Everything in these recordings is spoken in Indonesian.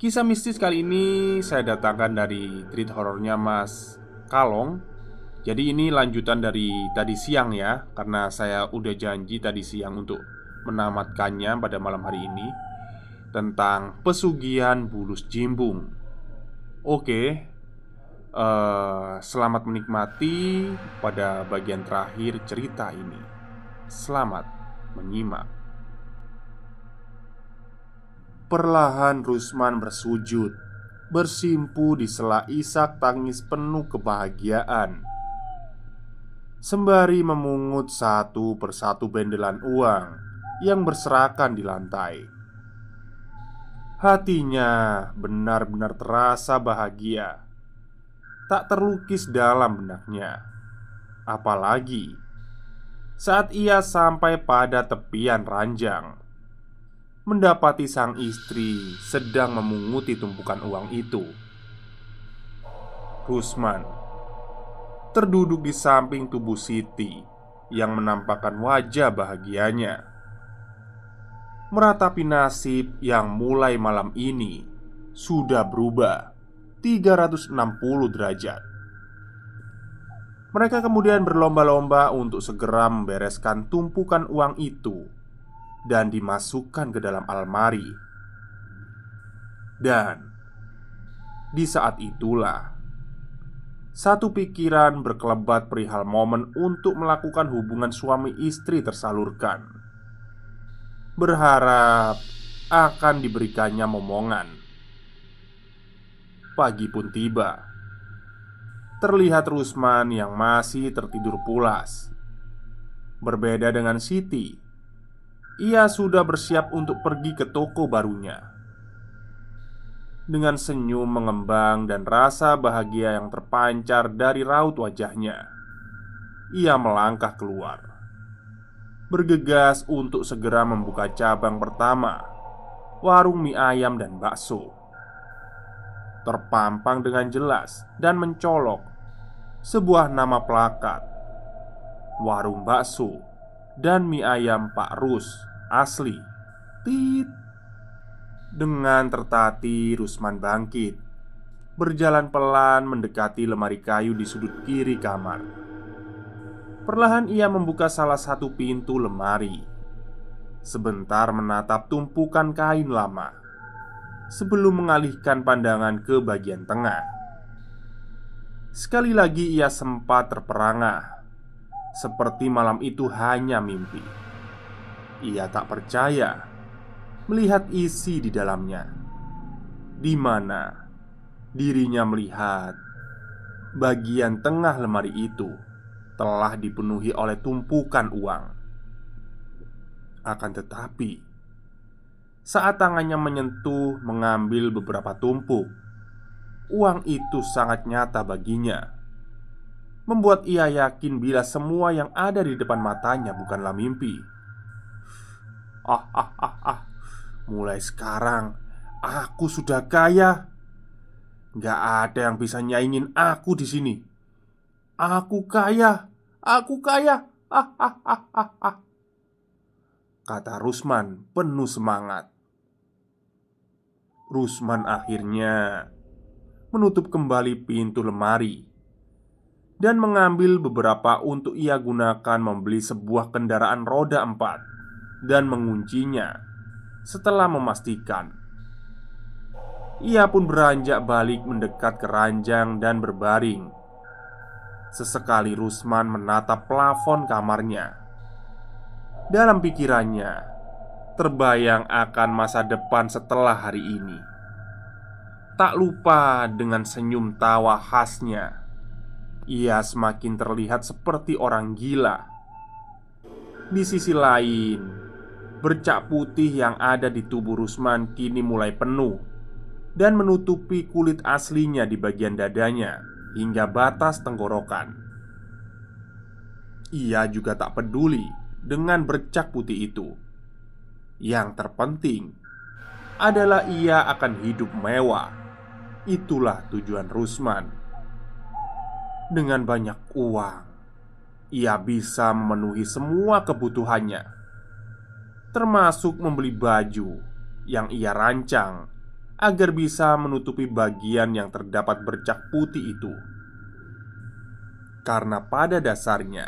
Kisah mistis kali ini saya datangkan dari treat horornya Mas Kalong. Jadi ini lanjutan dari tadi siang ya Karena saya udah janji tadi siang untuk menamatkannya pada malam hari ini Tentang pesugihan bulus jimbung. Oke uh, Selamat menikmati pada bagian terakhir cerita ini. Selamat menyimak Perlahan Rusman bersujud Bersimpu di sela isak tangis penuh kebahagiaan. Sembari memungut satu persatu bendelan uang Yang berserakan di lantai. Hatinya benar-benar terasa bahagia. Tak terlukis dalam benaknya. Apalagi saat ia sampai pada tepian ranjang mendapati sang istri sedang memunguti tumpukan uang itu. Rusman terduduk di samping tubuh Siti yang menampakkan wajah bahagianya. Meratapi nasib yang mulai malam ini sudah berubah 360 derajat. Mereka kemudian berlomba-lomba untuk segera membereskan tumpukan uang itu dan dimasukkan ke dalam almari. Dan di saat itulah satu pikiran berkelebat perihal momen untuk melakukan hubungan suami istri tersalurkan. Berharap akan diberikannya momongan. Pagi pun tiba. Terlihat Rusman yang masih tertidur pulas. Berbeda dengan Siti ia sudah bersiap untuk pergi ke toko barunya. Dengan senyum mengembang dan rasa bahagia yang terpancar dari raut wajahnya, ia melangkah keluar, bergegas untuk segera membuka cabang pertama, warung mie ayam dan bakso. Terpampang dengan jelas dan mencolok sebuah nama plakat, warung bakso dan mie ayam Pak Rus asli. Tit. Dengan tertati Rusman bangkit Berjalan pelan mendekati lemari kayu di sudut kiri kamar. Perlahan ia membuka salah satu pintu lemari. Sebentar menatap tumpukan kain lama Sebelum mengalihkan pandangan ke bagian tengah. Sekali lagi ia sempat terperangah Seperti malam itu hanya mimpi ia tak percaya melihat isi di dalamnya, di mana dirinya melihat bagian tengah lemari itu telah dipenuhi oleh tumpukan uang. Akan tetapi, saat tangannya menyentuh mengambil beberapa tumpuk, uang itu sangat nyata baginya, membuat ia yakin bila semua yang ada di depan matanya bukanlah mimpi. Mulai sekarang aku sudah kaya. Gak ada yang bisa nyaingin aku di sini. Aku kaya, aku kaya. Kata Rusman penuh semangat. Rusman akhirnya menutup kembali pintu lemari dan mengambil beberapa untuk ia gunakan membeli sebuah kendaraan roda empat dan menguncinya setelah memastikan ia pun beranjak balik mendekat ke ranjang dan berbaring. Sesekali Rusman menatap plafon kamarnya. Dalam pikirannya, terbayang akan masa depan setelah hari ini. Tak lupa dengan senyum tawa khasnya, ia semakin terlihat seperti orang gila. Di sisi lain, bercak putih yang ada di tubuh Rusman kini mulai penuh dan menutupi kulit aslinya di bagian dadanya hingga batas tenggorokan. Ia juga tak peduli dengan bercak putih itu. Yang terpenting adalah ia akan hidup mewah Itulah tujuan Rusman. Dengan banyak uang, ia bisa memenuhi semua kebutuhannya, termasuk membeli baju yang ia rancang agar bisa menutupi bagian yang terdapat bercak putih itu. Karena pada dasarnya,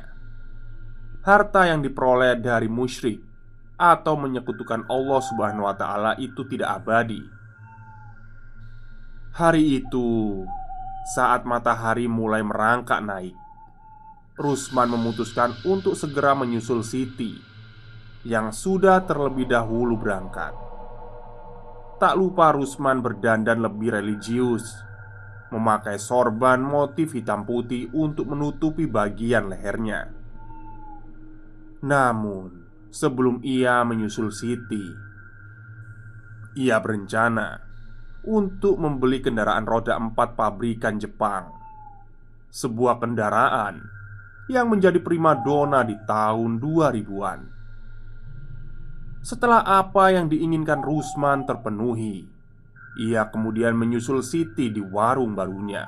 harta yang diperoleh dari musyrik atau menyekutukan Allah Subhanahu wa Ta'ala itu tidak abadi Hari itu, saat matahari mulai merangkak naik, Rusman memutuskan untuk segera menyusul Siti yang sudah terlebih dahulu berangkat. Tak lupa Rusman berdandan lebih religius, memakai sorban motif hitam putih untuk menutupi bagian lehernya. Namun, sebelum ia menyusul Siti, ia berencana untuk membeli kendaraan roda empat pabrikan Jepang. Sebuah kendaraan yang menjadi primadona di tahun 2000-an. Setelah apa yang diinginkan Rusman terpenuhi, ia kemudian menyusul Siti di warung barunya.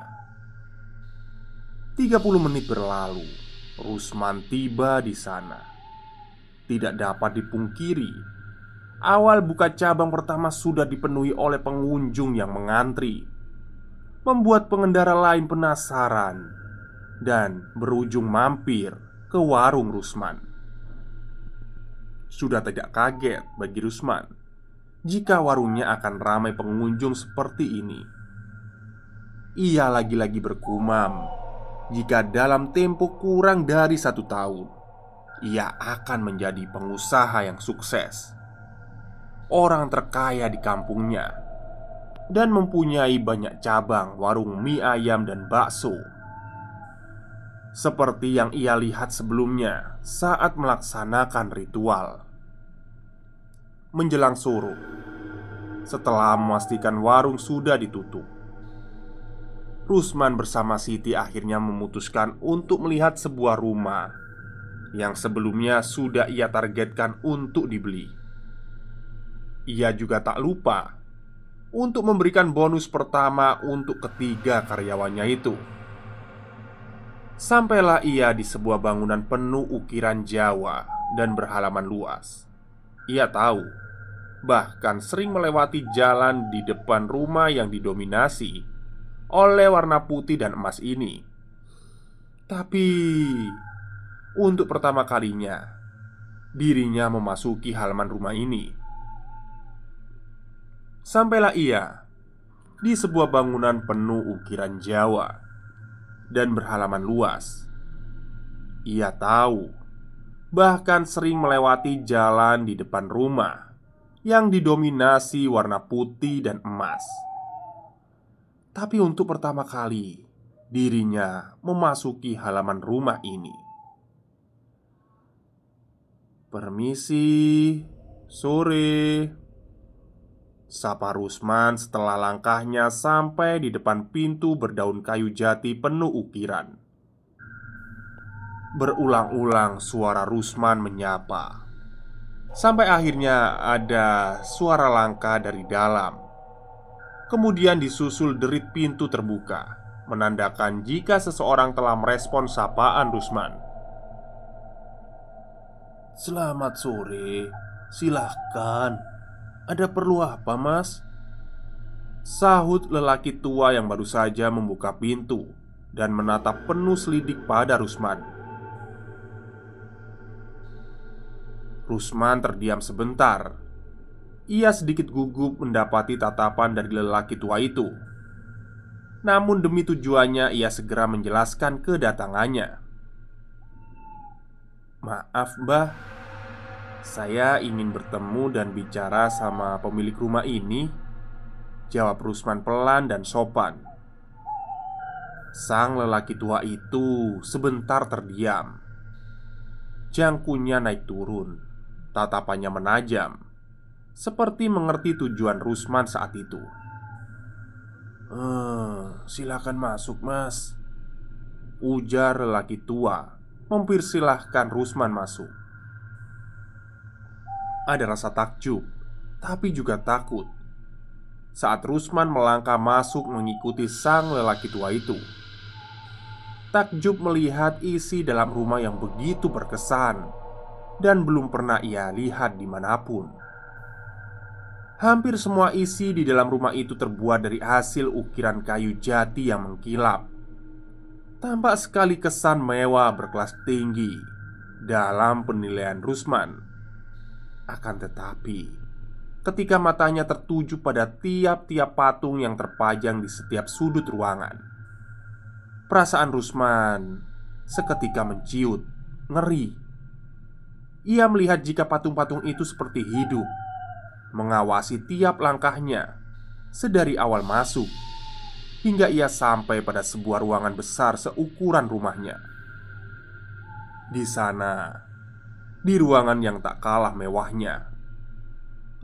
30 menit berlalu, Rusman tiba di sana. Tidak dapat dipungkiri Awal buka cabang pertama sudah dipenuhi oleh pengunjung yang mengantri Membuat pengendara lain penasaran Dan berujung mampir ke warung Rusman Sudah tidak kaget bagi Rusman Jika warungnya akan ramai pengunjung seperti ini Ia lagi-lagi berkumam Jika dalam tempo kurang dari satu tahun Ia akan menjadi pengusaha yang sukses orang terkaya di kampungnya dan mempunyai banyak cabang warung mie ayam dan bakso. Seperti yang ia lihat sebelumnya saat melaksanakan ritual. Menjelang suruh, setelah memastikan warung sudah ditutup, Rusman bersama Siti akhirnya memutuskan untuk melihat sebuah rumah yang sebelumnya sudah ia targetkan untuk dibeli. Ia juga tak lupa untuk memberikan bonus pertama untuk ketiga karyawannya itu. Sampailah ia di sebuah bangunan penuh ukiran Jawa dan berhalaman luas. Ia tahu, bahkan sering melewati jalan di depan rumah yang didominasi oleh warna putih dan emas ini. Tapi untuk pertama kalinya, dirinya memasuki halaman rumah ini Sampailah ia di sebuah bangunan penuh ukiran Jawa dan berhalaman luas. Ia tahu, bahkan sering melewati jalan di depan rumah yang didominasi warna putih dan emas. Tapi untuk pertama kali, dirinya memasuki halaman rumah ini. Permisi, sore. Sapa Rusman setelah langkahnya sampai di depan pintu berdaun kayu jati penuh ukiran. Berulang-ulang suara Rusman menyapa. Sampai akhirnya ada suara langkah dari dalam. Kemudian disusul derit pintu terbuka Menandakan jika seseorang telah merespon sapaan Rusman. Selamat sore Silahkan Ada perlu apa mas? Sahut lelaki tua yang baru saja membuka pintu Dan menatap penuh selidik pada Rusman Rusman terdiam sebentar. Ia sedikit gugup mendapati tatapan dari lelaki tua itu. Namun, demi tujuannya, ia segera menjelaskan kedatangannya. "Maaf, Mbah, saya ingin bertemu dan bicara sama pemilik rumah ini." Jawab Rusman pelan dan sopan. Sang lelaki tua itu sebentar terdiam. Jangkunya naik turun Tatapannya menajam Seperti mengerti tujuan Rusman saat itu Hmm, silakan masuk mas Ujar lelaki tua Mempersilahkan Rusman masuk Ada rasa takjub Tapi juga takut Saat Rusman melangkah masuk mengikuti sang lelaki tua itu Takjub melihat isi dalam rumah yang begitu berkesan dan belum pernah ia lihat di mana pun. Hampir semua isi di dalam rumah itu terbuat dari hasil ukiran kayu jati yang mengkilap. Tampak sekali kesan mewah berkelas tinggi dalam penilaian Rusman. Akan tetapi, ketika matanya tertuju pada tiap-tiap patung yang terpajang di setiap sudut ruangan, perasaan Rusman seketika menciut, ngeri ia melihat jika patung-patung itu seperti hidup, mengawasi tiap langkahnya sedari awal masuk hingga ia sampai pada sebuah ruangan besar seukuran rumahnya. Di sana, di ruangan yang tak kalah mewahnya,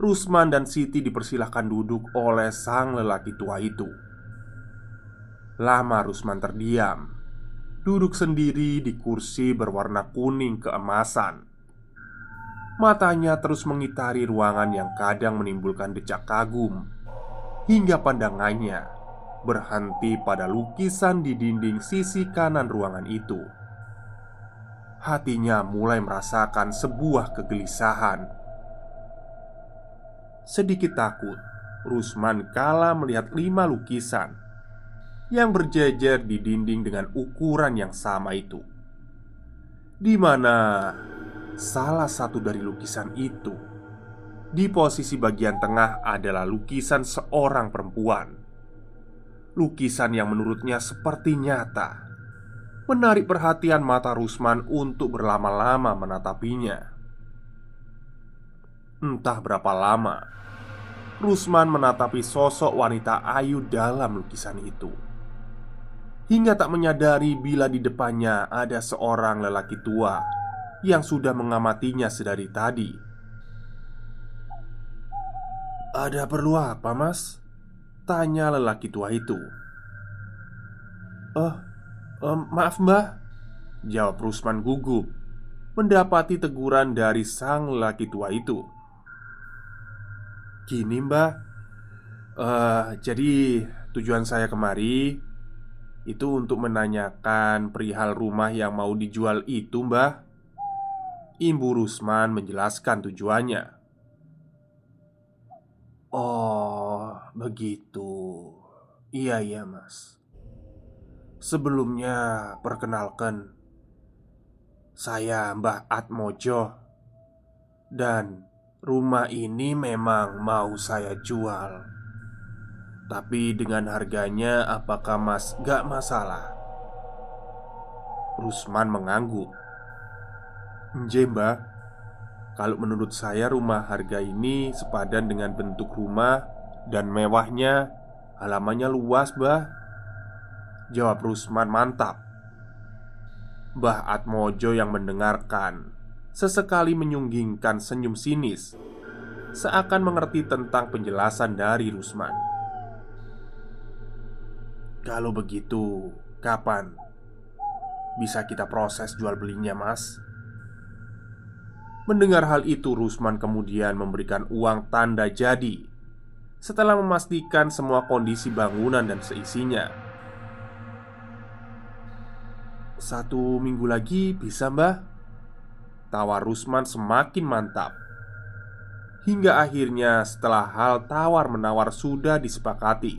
Rusman dan Siti dipersilahkan duduk oleh sang lelaki tua itu. Lama Rusman terdiam, duduk sendiri di kursi berwarna kuning keemasan. Matanya terus mengitari ruangan yang kadang menimbulkan decak kagum Hingga pandangannya berhenti pada lukisan di dinding sisi kanan ruangan itu Hatinya mulai merasakan sebuah kegelisahan. Sedikit takut Rusman kala melihat lima lukisan Yang berjejer di dinding dengan ukuran yang sama itu. Di mana salah satu dari lukisan itu di posisi bagian tengah adalah lukisan seorang perempuan. Lukisan yang menurutnya seperti nyata, menarik perhatian mata Rusman untuk berlama-lama menatapinya. Entah berapa lama, Rusman menatapi sosok wanita ayu dalam lukisan itu hingga tak menyadari bila di depannya ada seorang lelaki tua yang sudah mengamatinya sedari tadi. "Ada perlu apa, Mas?" tanya lelaki tua itu. "Eh, uh, maaf, Mbah," jawab Rusman gugup mendapati teguran dari sang lelaki tua itu. "Gini, Mbah. Uh, jadi tujuan saya kemari itu untuk menanyakan perihal rumah yang mau dijual itu, Mbah." Imbu Rusman menjelaskan tujuannya. Oh, begitu. Iya, iya, Mas. Sebelumnya, perkenalkan, saya Mbah Atmojo, dan rumah ini memang mau saya jual. Tapi dengan harganya, apakah Mas gak masalah? Rusman mengangguk. Jemba, Kalau menurut saya rumah harga ini sepadan dengan bentuk rumah dan mewahnya Halamannya luas, Mbah Jawab Rusman mantap Mbah Atmojo yang mendengarkan Sesekali menyunggingkan senyum sinis Seakan mengerti tentang penjelasan dari Rusman Kalau begitu, kapan bisa kita proses jual belinya, Mas? Mendengar hal itu, Rusman kemudian memberikan uang tanda jadi setelah memastikan semua kondisi bangunan dan seisinya. Satu minggu lagi bisa, Mbah? Tawar Rusman semakin mantap. Hingga akhirnya, setelah hal tawar-menawar sudah disepakati,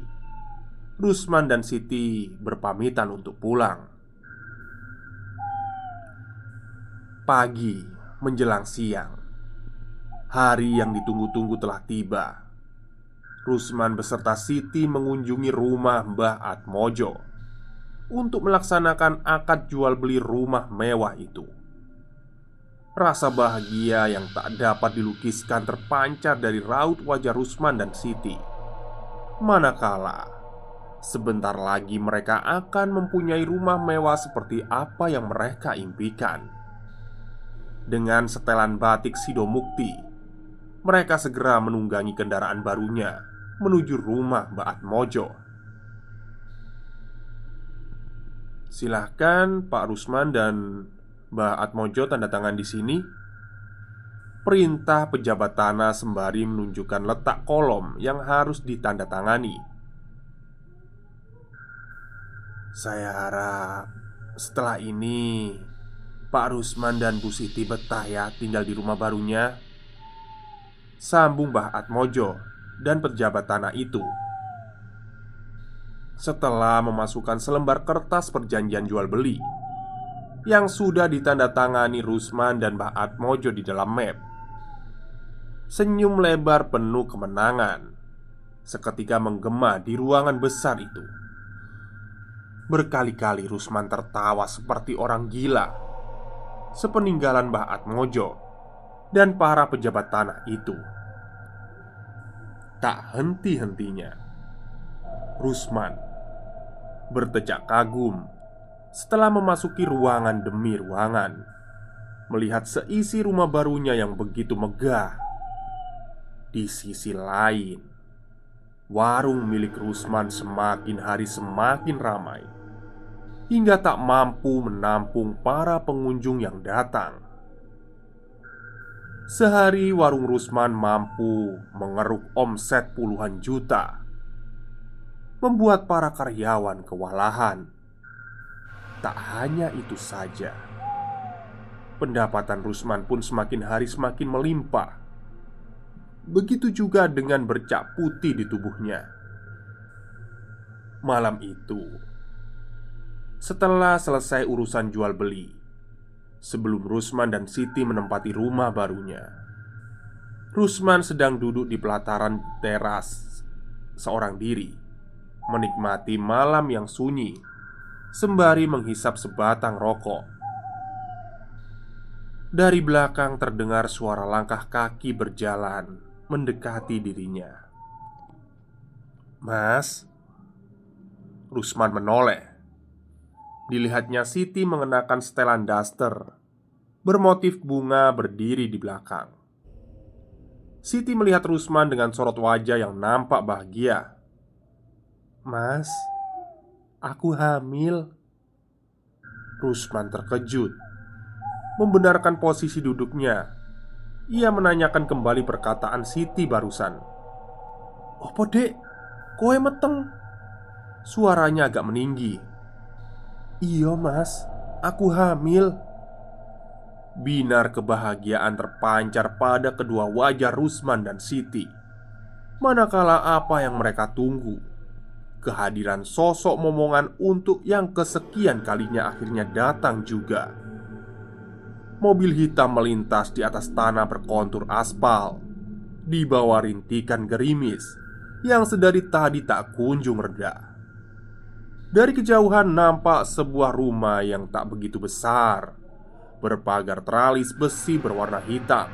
Rusman dan Siti berpamitan untuk pulang. Pagi menjelang siang Hari yang ditunggu-tunggu telah tiba Rusman beserta Siti mengunjungi rumah Mbah Atmojo Untuk melaksanakan akad jual beli rumah mewah itu. Rasa bahagia yang tak dapat dilukiskan terpancar dari raut wajah Rusman dan Siti. Manakala Sebentar lagi mereka akan mempunyai rumah mewah seperti apa yang mereka impikan. Dengan setelan batik Sidomukti Mereka segera menunggangi kendaraan barunya Menuju rumah Mbak Atmojo Silahkan Pak Rusman dan Mbak Atmojo tanda tangan di sini. Perintah pejabat tanah sembari menunjukkan letak kolom yang harus ditandatangani. Saya harap setelah ini Pak Rusman dan Bu Siti betah ya tinggal di rumah barunya. Sambung Mbah Atmojo dan pejabat tanah itu Setelah memasukkan selembar kertas perjanjian jual beli Yang sudah ditandatangani Rusman dan Mbah Atmojo di dalam map Senyum lebar penuh kemenangan Seketika menggema di ruangan besar itu Berkali-kali Rusman tertawa seperti orang gila sepeninggalan Mbah Atmojo dan para pejabat tanah itu. Tak henti-hentinya, Rusman bertecak kagum setelah memasuki ruangan demi ruangan, melihat seisi rumah barunya yang begitu megah. Di sisi lain, warung milik Rusman semakin hari semakin ramai hingga tak mampu menampung para pengunjung yang datang. Sehari warung Rusman mampu mengeruk omset puluhan juta, membuat para karyawan kewalahan. Tak hanya itu saja, pendapatan Rusman pun semakin hari semakin melimpah. Begitu juga dengan bercak putih di tubuhnya. Malam itu, setelah selesai urusan jual beli Sebelum Rusman dan Siti menempati rumah barunya Rusman sedang duduk di pelataran teras Seorang diri Menikmati malam yang sunyi Sembari menghisap sebatang rokok. Dari belakang terdengar suara langkah kaki berjalan Mendekati dirinya. Mas Rusman menoleh. Dilihatnya Siti mengenakan setelan daster Bermotif bunga berdiri di belakang. Siti melihat Rusman dengan sorot wajah yang nampak bahagia Mas, aku hamil. Rusman terkejut. Membenarkan posisi duduknya Ia menanyakan kembali perkataan Siti barusan. Apa dek? Kowe meteng? Suaranya agak meninggi. Iya mas, aku hamil. Binar kebahagiaan terpancar pada kedua wajah Rusman dan Siti. Manakala apa yang mereka tunggu Kehadiran sosok momongan untuk yang kesekian kalinya akhirnya datang juga. Mobil hitam melintas di atas tanah berkontur aspal Di bawah rintikan gerimis Yang sedari tadi tak kunjung reda. Dari kejauhan nampak sebuah rumah yang tak begitu besar Berpagar teralis besi berwarna hitam.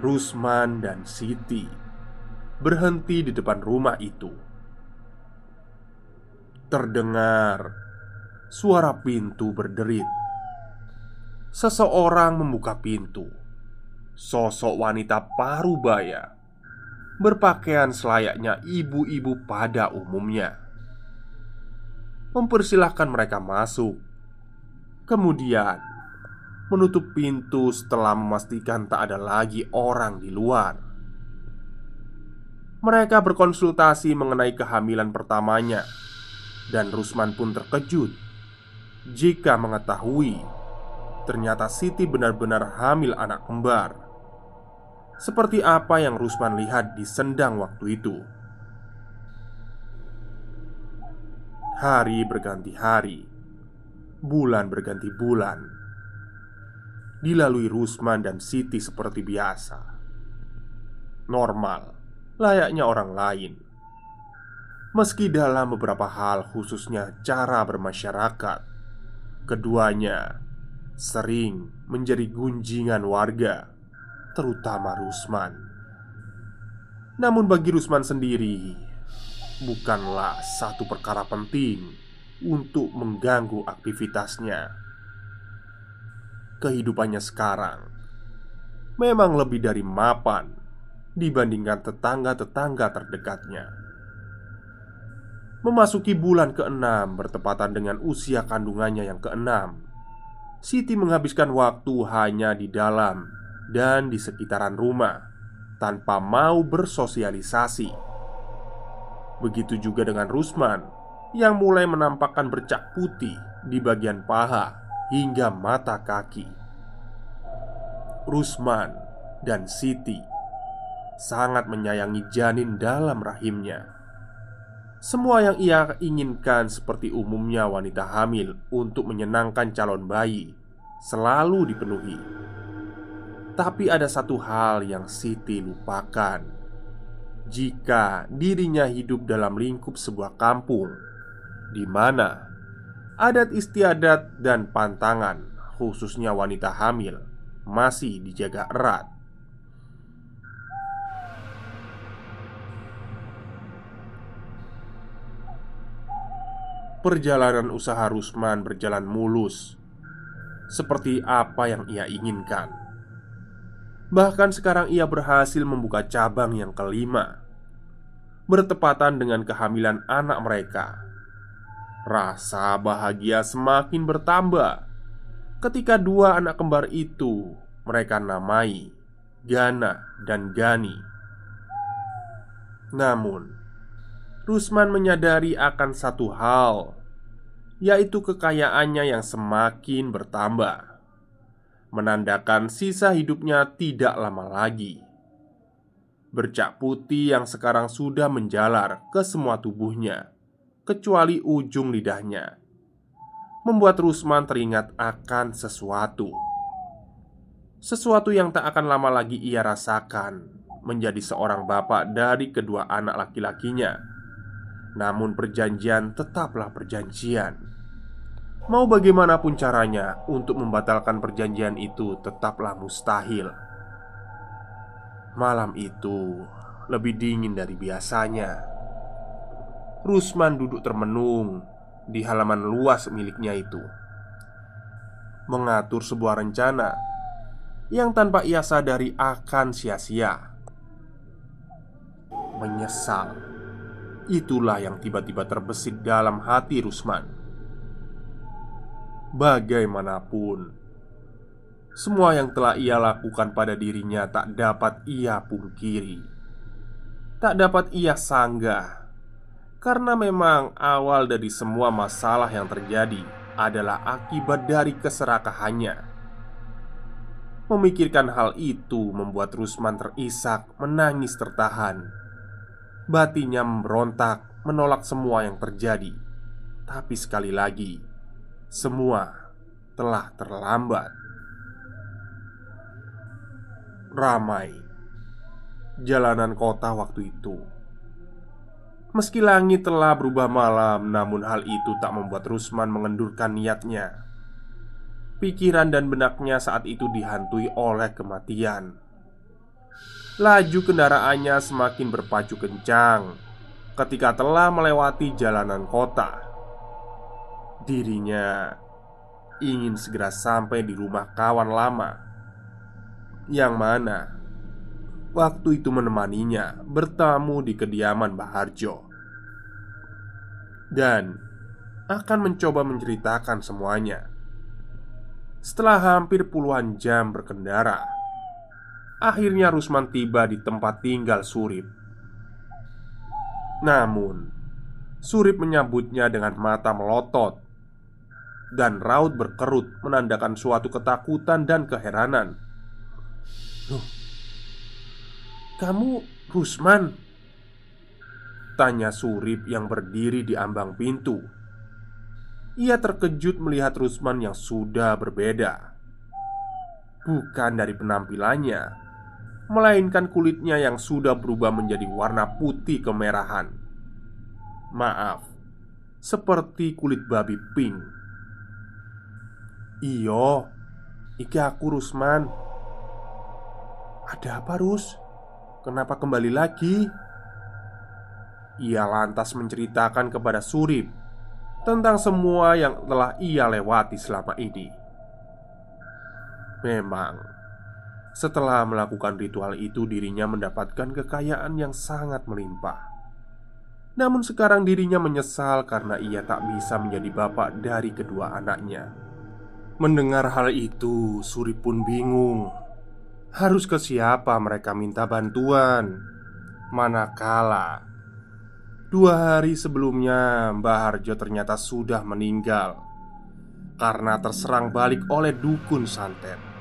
Rusman dan Siti Berhenti di depan rumah itu Terdengar Suara pintu berderit Seseorang membuka pintu Sosok wanita parubaya Berpakaian selayaknya ibu-ibu pada umumnya mempersilahkan mereka masuk. Kemudian, menutup pintu setelah memastikan tak ada lagi orang di luar. Mereka berkonsultasi mengenai kehamilan pertamanya, dan Rusman pun terkejut jika mengetahui ternyata Siti benar-benar hamil anak kembar. Seperti apa yang Rusman lihat di sendang waktu itu. Hari berganti hari, bulan berganti bulan. Dilalui Rusman dan Siti seperti biasa. Normal, layaknya orang lain. Meski dalam beberapa hal, khususnya cara bermasyarakat, keduanya sering menjadi gunjingan warga terutama Rusman. Namun bagi Rusman sendiri, bukanlah satu perkara penting untuk mengganggu aktivitasnya. Kehidupannya sekarang memang lebih dari mapan dibandingkan tetangga-tetangga terdekatnya. Memasuki bulan keenam bertepatan dengan usia kandungannya yang keenam, Siti menghabiskan waktu hanya di dalam dan di sekitaran rumah tanpa mau bersosialisasi. Begitu juga dengan Rusman yang mulai menampakkan bercak putih di bagian paha hingga mata kaki. Rusman dan Siti sangat menyayangi janin dalam rahimnya. Semua yang ia inginkan, seperti umumnya wanita hamil, untuk menyenangkan calon bayi, selalu dipenuhi. Tapi ada satu hal yang Siti lupakan Jika dirinya hidup dalam lingkup sebuah kampung di mana adat istiadat dan pantangan khususnya wanita hamil masih dijaga erat Perjalanan usaha Rusman berjalan mulus Seperti apa yang ia inginkan. Bahkan sekarang ia berhasil membuka cabang yang kelima Bertepatan dengan kehamilan anak mereka. Rasa bahagia semakin bertambah Ketika dua anak kembar itu mereka namai Gana dan Gani. Namun Rusman menyadari akan satu hal Yaitu kekayaannya yang semakin bertambah menandakan sisa hidupnya tidak lama lagi. Bercak putih yang sekarang sudah menjalar ke semua tubuhnya, kecuali ujung lidahnya, membuat Rusman teringat akan sesuatu. Sesuatu yang tak akan lama lagi ia rasakan menjadi seorang bapak dari kedua anak laki-lakinya. Namun, perjanjian tetaplah perjanjian Mau bagaimanapun caranya untuk membatalkan perjanjian itu tetaplah mustahil. Malam itu lebih dingin dari biasanya. Rusman duduk termenung di halaman luas miliknya itu, mengatur sebuah rencana yang tanpa ia sadari akan sia-sia. Menyesal, itulah yang tiba-tiba terbesit dalam hati Rusman Bagaimanapun, semua yang telah ia lakukan pada dirinya tak dapat ia pungkiri, tak dapat ia sanggah, karena memang awal dari semua masalah yang terjadi adalah akibat dari keserakahannya. Memikirkan hal itu membuat Rusman terisak, menangis tertahan. Batinya memberontak, menolak semua yang terjadi. Tapi sekali lagi, semua telah terlambat. Ramai jalanan kota waktu itu. Meski langit telah berubah malam, namun hal itu tak membuat Rusman mengendurkan niatnya. Pikiran dan benaknya saat itu dihantui oleh kematian. Laju kendaraannya semakin berpacu kencang ketika telah melewati jalanan kota. Dirinya ingin segera sampai di rumah kawan lama Yang mana Waktu itu menemaninya bertamu di kediaman Baharjo Dan akan mencoba menceritakan semuanya Setelah hampir puluhan jam berkendara, akhirnya Rusman tiba di tempat tinggal Surip. Namun, Surip menyambutnya dengan mata melotot dan raut berkerut menandakan suatu ketakutan dan keheranan. "Loh, kamu Rusman?" tanya Surip yang berdiri di ambang pintu. Ia terkejut melihat Rusman yang sudah berbeda Bukan dari penampilannya Melainkan kulitnya yang sudah berubah menjadi warna putih kemerahan Maaf Seperti kulit babi pink Iyo Iki aku Rusman Ada apa Rus? Kenapa kembali lagi? Ia lantas menceritakan kepada Surip tentang semua yang telah ia lewati selama ini. Memang, setelah melakukan ritual itu, dirinya mendapatkan kekayaan yang sangat melimpah. Namun, sekarang dirinya menyesal karena ia tak bisa menjadi bapak dari kedua anaknya. Mendengar hal itu, Suri pun bingung. Harus ke siapa mereka minta bantuan? Manakala Dua hari sebelumnya, Mbah Harjo ternyata sudah meninggal karena terserang balik oleh dukun santet.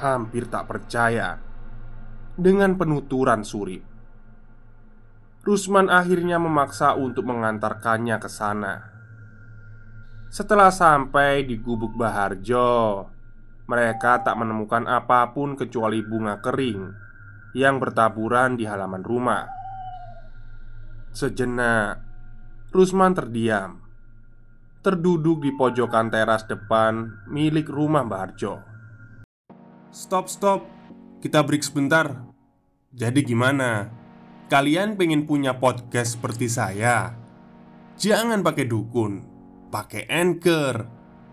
Hampir tak percaya dengan penuturan Surip. Rusman akhirnya memaksa untuk mengantarkannya ke sana. Setelah sampai di gubuk Baharjo, mereka tak menemukan apa pun kecuali bunga kering yang bertaburan di halaman rumah. Sejenak, Rusman terdiam Terduduk di pojokan teras depan milik rumah Mbak Harjo Stop, stop. Kita break sebentar. Jadi gimana? Kalian pengen punya podcast seperti saya? Jangan pakai dukun. Pakai Anchor.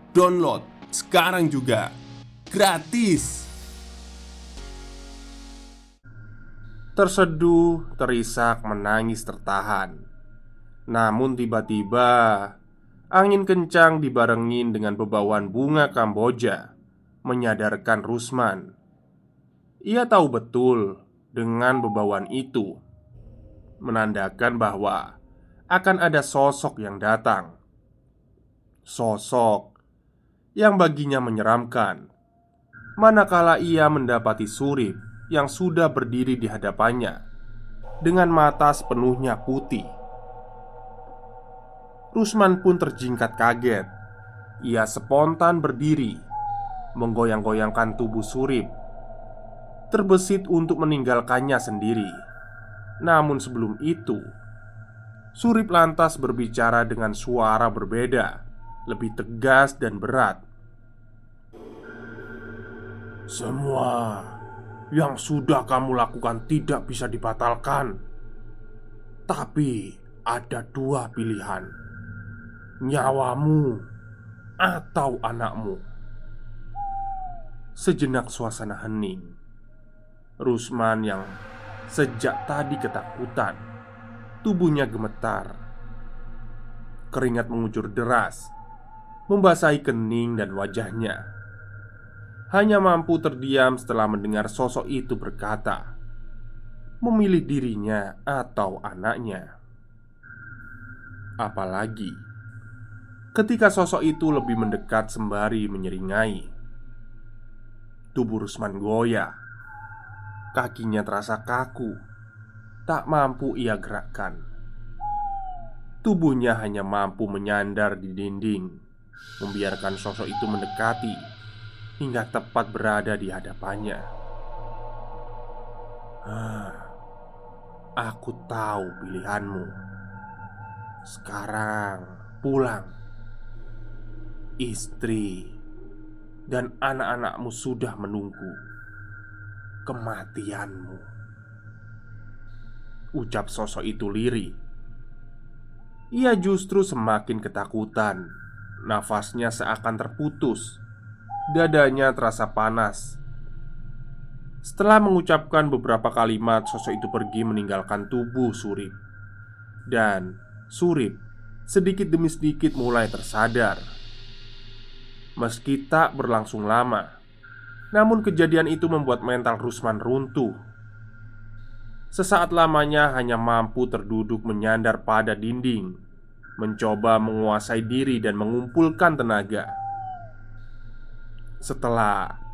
Download sekarang juga. Gratis. Terseduh, terisak, menangis tertahan. Namun tiba-tiba Angin kencang dibarengin dengan bebauan bunga Kamboja Menyadarkan Rusman Ia tahu betul dengan bebauan itu Menandakan bahwa Akan ada sosok yang datang Sosok yang baginya menyeramkan Manakala ia mendapati surip yang sudah berdiri di hadapannya dengan mata sepenuhnya putih. Rusman pun terjingkat kaget. Ia spontan berdiri, menggoyang-goyangkan tubuh Surip, terbesit untuk meninggalkannya sendiri. Namun sebelum itu, Surip lantas berbicara dengan suara berbeda, lebih tegas dan berat. Semua yang sudah kamu lakukan tidak bisa dibatalkan. Tapi ada dua pilihan: nyawamu atau anakmu. Sejenak suasana hening. Rusman yang sejak tadi ketakutan, tubuhnya gemetar. Keringat mengucur deras, membasahi kening dan wajahnya hanya mampu terdiam setelah mendengar sosok itu berkata, "Memilih dirinya atau anaknya." Apalagi ketika sosok itu lebih mendekat sembari menyeringai. Tubuh Rusman goyah, kakinya terasa kaku, tak mampu ia gerakkan. Tubuhnya hanya mampu menyandar di dinding, membiarkan sosok itu mendekati hingga tepat berada di hadapannya. Ah, aku tahu pilihanmu. Sekarang pulang. Istri dan anak-anakmu sudah menunggu kematianmu. Ucap sosok itu lirih. Ia justru semakin ketakutan. Nafasnya seakan terputus Dadanya terasa panas Setelah mengucapkan beberapa kalimat Sosok itu pergi meninggalkan tubuh Surip Dan Surip sedikit demi sedikit mulai tersadar Meski tak berlangsung lama. Namun kejadian itu membuat mental Rusman runtuh. Sesaat lamanya hanya mampu terduduk menyandar pada dinding Mencoba menguasai diri dan mengumpulkan tenaga. Setelah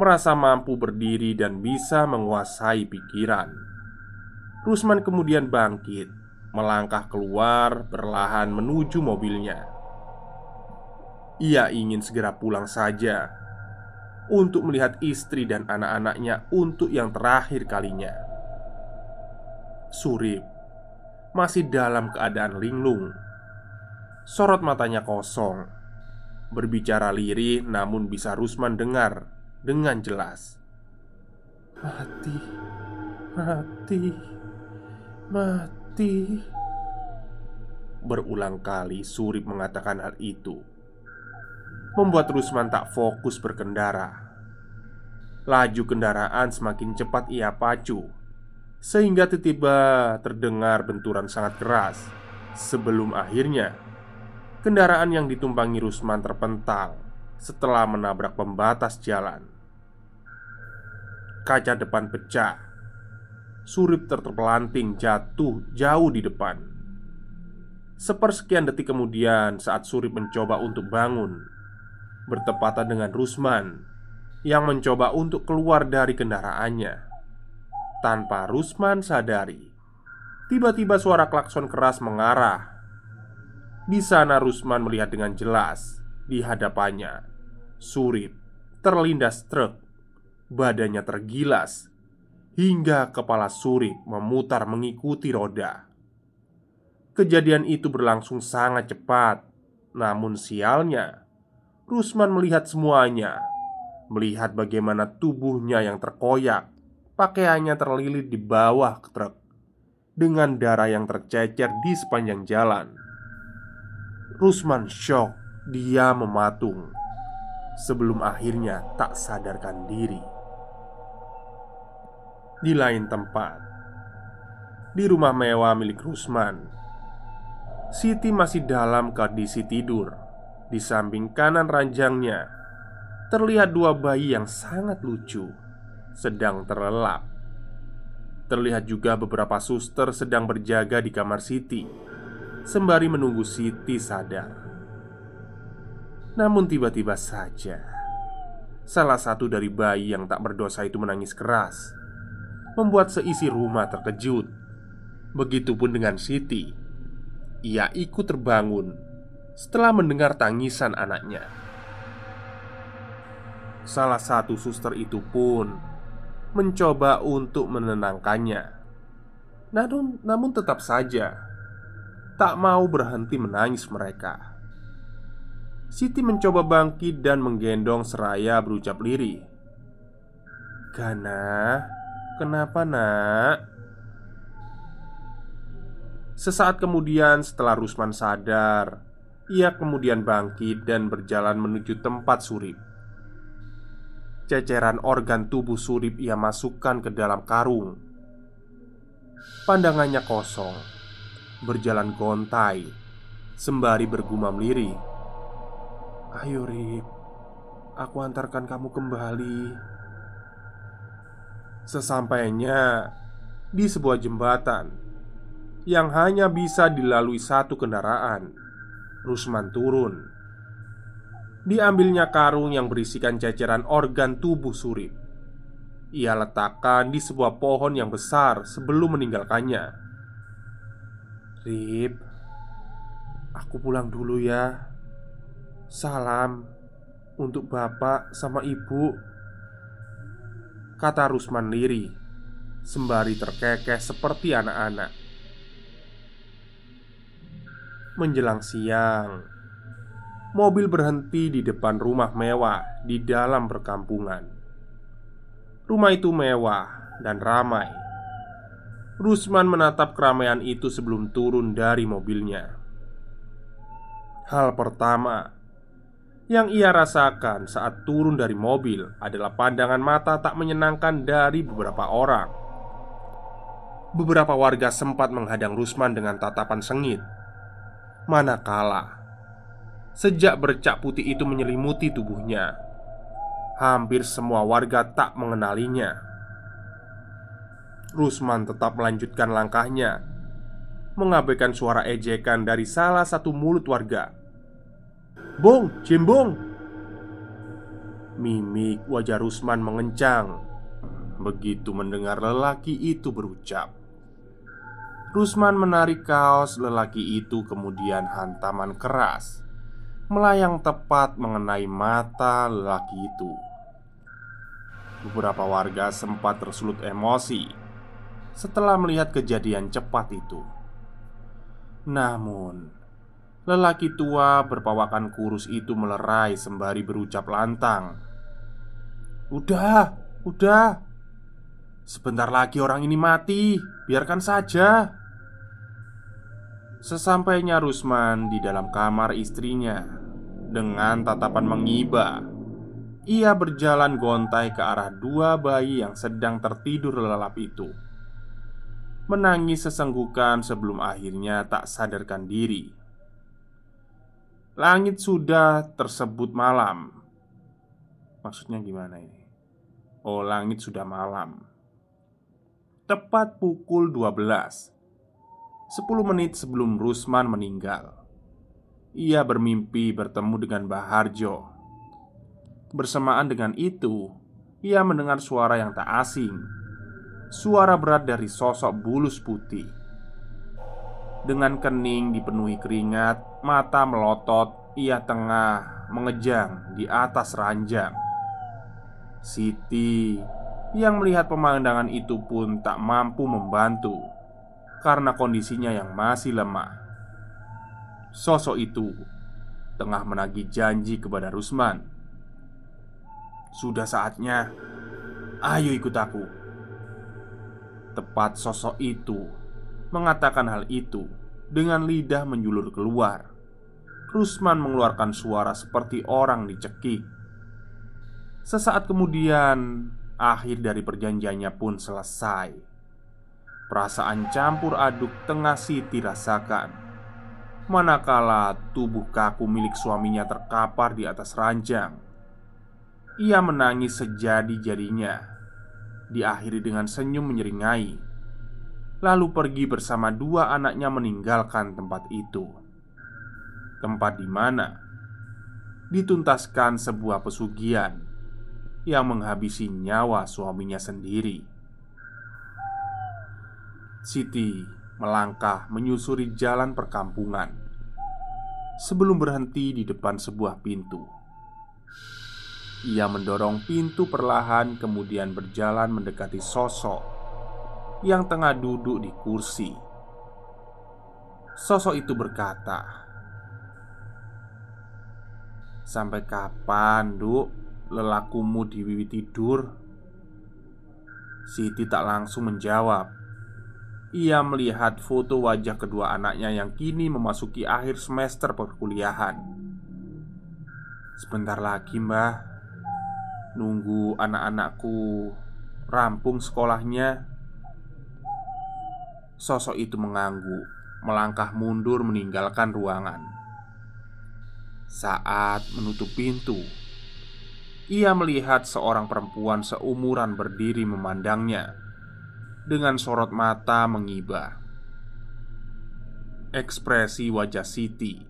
merasa mampu berdiri dan bisa menguasai pikiran Rusman kemudian bangkit Melangkah keluar berlahan menuju mobilnya ia ingin segera pulang saja untuk melihat istri dan anak-anaknya untuk yang terakhir kalinya. Surip masih dalam keadaan linglung. Sorot matanya kosong. Berbicara lirih namun bisa Rusman dengar dengan jelas. Mati. Mati. Mati. Berulang kali Surip mengatakan hal itu membuat Rusman tak fokus berkendara. Laju kendaraan semakin cepat ia pacu Sehingga tiba-tiba terdengar benturan sangat keras. Sebelum akhirnya Kendaraan yang ditumpangi Rusman terpental Setelah menabrak pembatas jalan. Kaca depan pecah Surip terpelanting jatuh jauh di depan. Sepersekian detik kemudian saat Surip mencoba untuk bangun bertepatan dengan Rusman yang mencoba untuk keluar dari kendaraannya. Tanpa Rusman sadari, tiba-tiba suara klakson keras mengarah. Di sana Rusman melihat dengan jelas di hadapannya Surip terlindas truk, badannya tergilas hingga kepala Surip memutar mengikuti roda. Kejadian itu berlangsung sangat cepat, namun sialnya Rusman melihat semuanya Melihat bagaimana tubuhnya yang terkoyak Pakaiannya terlilit di bawah truk Dengan darah yang tercecer di sepanjang jalan. Rusman shock Dia mematung Sebelum akhirnya tak sadarkan diri. Di lain tempat Di rumah mewah milik Rusman Siti masih dalam kondisi tidur di samping kanan ranjangnya terlihat dua bayi yang sangat lucu sedang terlelap. Terlihat juga beberapa suster sedang berjaga di kamar Siti sembari menunggu Siti sadar. Namun tiba-tiba saja salah satu dari bayi yang tak berdosa itu menangis keras, membuat seisi rumah terkejut. Begitupun dengan Siti. Ia ikut terbangun setelah mendengar tangisan anaknya. Salah satu suster itu pun mencoba untuk menenangkannya. Namun, namun tetap saja tak mau berhenti menangis mereka. Siti mencoba bangkit dan menggendong seraya berucap lirih. "Gana, kenapa, Nak?" Sesaat kemudian, setelah Rusman sadar ia kemudian bangkit dan berjalan menuju tempat Surip. Ceceran organ tubuh Surip ia masukkan ke dalam karung. Pandangannya kosong, berjalan gontai, sembari bergumam lirih. "Ayo, Rip, aku antarkan kamu kembali." Sesampainya di sebuah jembatan yang hanya bisa dilalui satu kendaraan, Rusman turun. Diambilnya karung yang berisikan ceceran organ tubuh Surip. Ia letakkan di sebuah pohon yang besar sebelum meninggalkannya. Rip, aku pulang dulu ya. Salam untuk bapak sama ibu. Kata Rusman liri Sembari terkekeh seperti anak-anak Menjelang siang, mobil berhenti di depan rumah mewah di dalam perkampungan. Rumah itu mewah dan ramai. Rusman menatap keramaian itu sebelum turun dari mobilnya. Hal pertama yang ia rasakan saat turun dari mobil adalah pandangan mata tak menyenangkan dari beberapa orang. Beberapa warga sempat menghadang Rusman dengan tatapan sengit Manakala Sejak bercak putih itu menyelimuti tubuhnya. Hampir semua warga tak mengenalinya. Rusman tetap melanjutkan langkahnya Mengabaikan suara ejekan dari salah satu mulut warga. Bong, Jimbong Mimik wajah Rusman mengencang. Begitu mendengar lelaki itu berucap Rusman menarik kaos lelaki itu kemudian hantaman keras Melayang tepat mengenai mata lelaki itu. Beberapa warga sempat tersulut emosi Setelah melihat kejadian cepat itu. Namun Lelaki tua berpawakan kurus itu melerai sembari berucap lantang. Udah, udah Sebentar lagi orang ini mati. Biarkan saja. Sesampainya Rusman di dalam kamar istrinya Dengan tatapan mengiba. Ia berjalan gontai ke arah dua bayi yang sedang tertidur lelap itu. Menangis sesenggukan sebelum akhirnya tak sadarkan diri. Langit sudah tersebut malam. Maksudnya gimana ini? Oh langit sudah malam Tepat pukul 12 Sepuluh menit sebelum Rusman meninggal. Ia bermimpi bertemu dengan Baharjo. Bersamaan dengan itu Ia mendengar suara yang tak asing. Suara berat dari sosok bulus putih. Dengan kening dipenuhi keringat Mata melotot Ia tengah mengejang di atas ranjang. Siti yang melihat pemandangan itu pun tak mampu membantu karena kondisinya yang masih lemah. Sosok itu tengah menagih janji kepada Rusman. "Sudah saatnya, ayo ikut aku." Tepat sosok itu mengatakan hal itu dengan lidah menjulur keluar. Rusman mengeluarkan suara seperti orang dicekik. Sesaat kemudian, akhir dari perjanjiannya pun selesai. Perasaan campur aduk tengah Siti rasakan Manakala tubuh kaku milik suaminya terkapar di atas ranjang. Ia menangis sejadi-jadinya. Diakhiri dengan senyum menyeringai. Lalu pergi bersama dua anaknya meninggalkan tempat itu. Tempat di mana? Dituntaskan sebuah pesugihan Yang menghabisi nyawa suaminya sendiri Siti melangkah menyusuri jalan perkampungan sebelum berhenti di depan sebuah pintu. Ia mendorong pintu perlahan, kemudian berjalan mendekati sosok yang tengah duduk di kursi. Sosok itu berkata, "Sampai kapan, Duk, lelakumu diwiwi tidur?" Siti tak langsung menjawab ia melihat foto wajah kedua anaknya yang kini memasuki akhir semester perkuliahan. Sebentar lagi, Mbah. Nunggu anak-anakku rampung sekolahnya. Sosok itu mengangguk, melangkah mundur meninggalkan ruangan. Saat menutup pintu, ia melihat seorang perempuan seumuran berdiri memandangnya dengan sorot mata mengibah. Ekspresi wajah Siti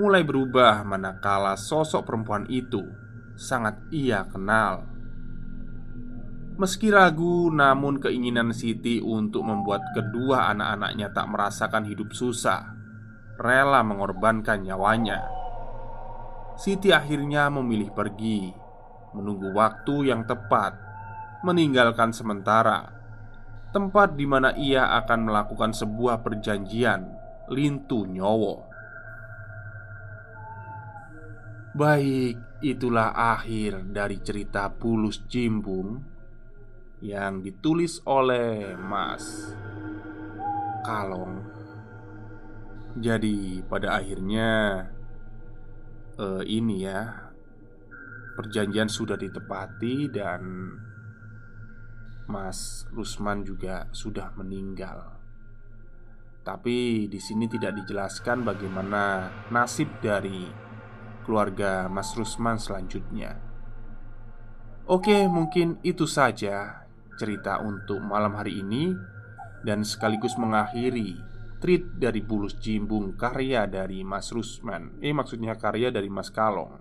mulai berubah manakala sosok perempuan itu sangat ia kenal. Meski ragu, namun keinginan Siti untuk membuat kedua anak-anaknya tak merasakan hidup susah, rela mengorbankan nyawanya. Siti akhirnya memilih pergi, menunggu waktu yang tepat, meninggalkan sementara tempat di mana ia akan melakukan sebuah perjanjian lintu nyowo. Baik, itulah akhir dari cerita Bulus Jimbung yang ditulis oleh Mas Kalong. Jadi, pada akhirnya ini ya, perjanjian sudah ditepati dan Mas Rusman juga sudah meninggal. Tapi di sini tidak dijelaskan bagaimana nasib dari keluarga Mas Rusman selanjutnya. Oke, mungkin itu saja cerita untuk malam hari ini dan sekaligus mengakhiri treat dari Bulus Jimbung karya dari Mas Rusman. Eh maksudnya karya dari Mas Kalong.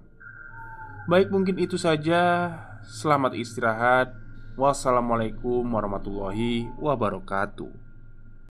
Baik, mungkin itu saja. Selamat istirahat. Wassalamualaikum warahmatullahi wabarakatuh.